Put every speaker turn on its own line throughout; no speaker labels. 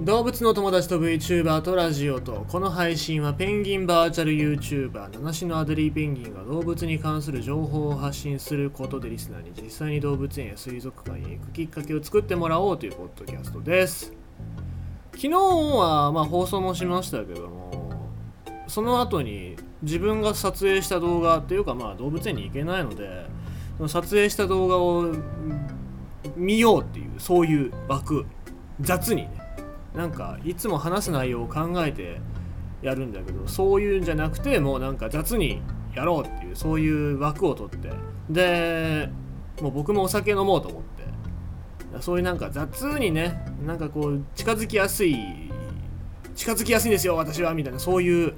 動物の友達と VTuber とラジオとこの配信はペンギンバーチャル YouTuber 七種のアデリーペンギンが動物に関する情報を発信することでリスナーに実際に動物園や水族館へ行くきっかけを作ってもらおうというポッドキャストです。昨日はま放送もしましたけどもその後に自分が撮影した動画っていうかまあ動物園に行けないので撮影した動画を見ようっていうそういう枠雑にねなんかいつも話す内容を考えてやるんだけどそういうんじゃなくてもうなんか雑にやろうっていうそういう枠を取って。でもう僕もお酒飲もうと思って。そういうなんか雑にねなんかこう近づきやすい近づきやすいんですよ私はみたいなそういう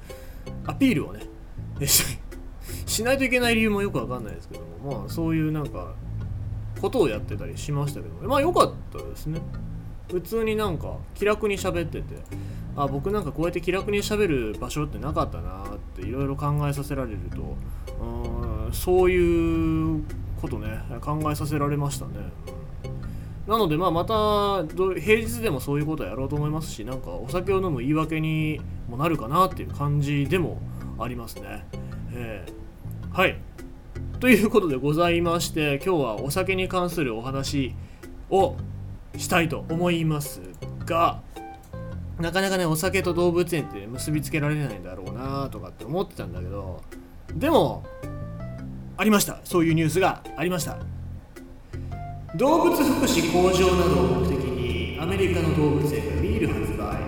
アピールをね。しないといけない理由もよくわかんないですけどもまあそういうなんかことをやってたりしましたけどまあ良かったですね。普通になんか気楽に喋っててあ僕なんかこうやって気楽に喋る場所ってなかったなっていろいろ考えさせられるとうんそういうことね考えさせられましたね、なのでまあまた平日でもそういうことはやろうと思いますしなんかお酒を飲む言い訳にもなるかなっていう感じでもありますね、えー、はい。ということでございまして今日はお酒に関するお話をしたいと思いますがなかなかねお酒と動物園って結びつけられないだろうなとかって思ってたんだけどでもありました。そういうニュースがありました。動物福祉向上などを目的にアメリカの動物園がビール発売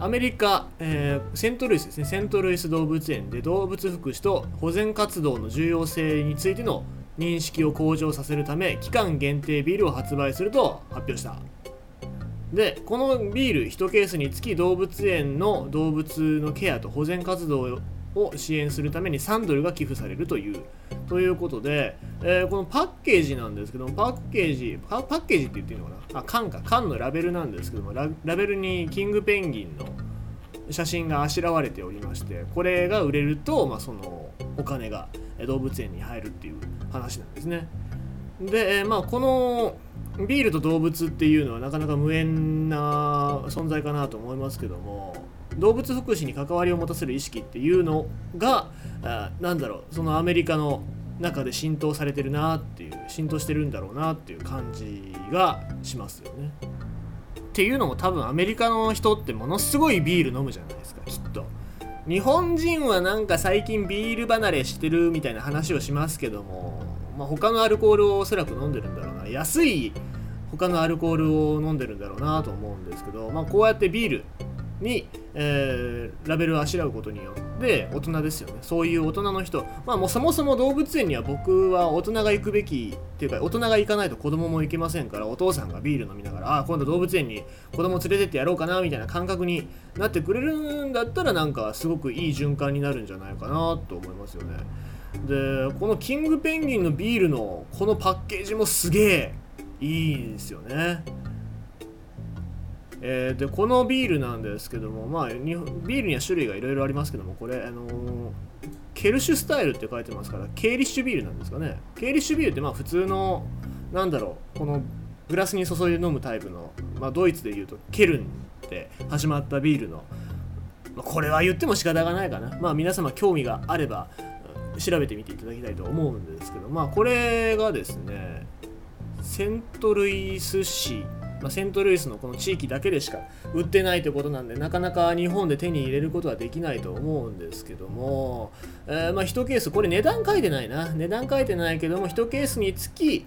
アメリカ、えー、セントルイスですね。セントルイス動物園で動物福祉と保全活動の重要性についての認識を向上させるため期間限定ビールを発売すると発表した。でこのビール1ケースにつき動物園の動物のケアと保全活動を支援するために3ドルが寄付されるという。ということで、えー、このパッケージなんですけどもパッケージパッケージって言っていいのかな？あ缶か。缶のラベルなんですけどもラベルにキングペンギンの写真があしらわれておりましてこれが売れると、まあ、そのお金が動物園に入るっていう話なんですね。で、まあ、このビールと動物っていうのはなかなか無縁な存在かなと思いますけども動物福祉に関わりを持たせる意識っていうのがあなんだろうそのアメリカの中で浸透されてるなっていう浸透してるんだろうなっていう感じがしますよね。っていうのも多分アメリカの人ってものすごいビール飲むじゃないですかきっと。日本人はなんか最近ビール離れしてるみたいな話をしますけども、まあ、他のアルコールをおそらく飲んでるんだろうな。安い他のアルコールを飲んでるんだろうなと思うんですけど、まあ、こうやってビールに、えー、ラベルをあしらうことによって大人ですよね。そういう大人の人。まあもうそもそも動物園には僕は大人が行くべきっていうか大人が行かないと子供も行けませんからお父さんがビール飲みながらあ今度動物園に子供連れてってやろうかなみたいな感覚になってくれるんだったらなんかすごくいい循環になるんじゃないかなと思いますよね。でこのキングペンギンのビールのこのパッケージもすげえいいんですよね。えー、でこのビールなんですけども、まあ、ビールには種類がいろいろありますけどもこれ、あのー、ケルシュスタイルって書いてますからケーリッシュビールなんですかね。ケーリッシュビールってまあ普通のなんだろうこのグラスに注いで飲むタイプの、まあ、ドイツでいうとケルンって始まったビールの、まあ、これは言っても仕方がないかな。まあ皆様興味があれば調べてみていただきたいと思うんですけどまあこれがですねセントルイス市まあ、セントルイスのこの地域だけでしか売ってないということなんでなかなか日本で手に入れることはできないと思うんですけども、えー、まあ1ケースこれ値段書いてないな。値段書いてないけども1ケースにつき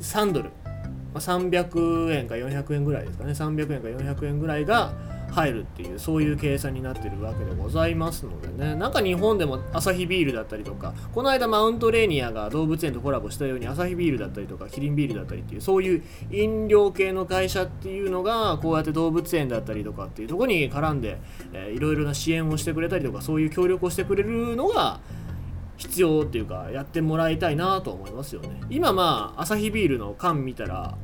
3ドル、まあ、300円か400円ぐらいですかね。300円か400円ぐらいが入るっていうそういう計算になってるわけでございますのでね。なんか日本でもアサヒビールだったりとかこの間マウントレーニアが動物園とコラボしたようにアサヒビールだったりとかキリンビールだったりっていうそういう飲料系の会社っていうのがこうやって動物園だったりとかっていうとこに絡んで、えー、いろいろな支援をしてくれたりとかそういう協力をしてくれるのが必要っていうかやってもらいたいなと思いますよね。今まあアサヒビールの缶見たら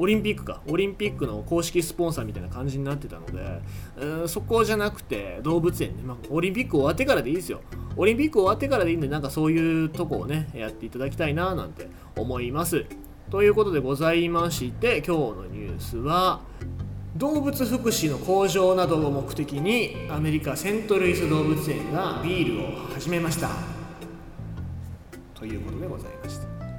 オリンピックか。オリンピックの公式スポンサーみたいな感じになってたのでうんそこじゃなくて動物園ね、まあ、オリンピック終わってからでいいですよ。オリンピック終わってからでいいんでなんかそういうとこをねやっていただきたいななんて思います。ということでございまして今日のニュースは動物福祉の向上などを目的にアメリカセントルイス動物園がビールを始めました。ということでございました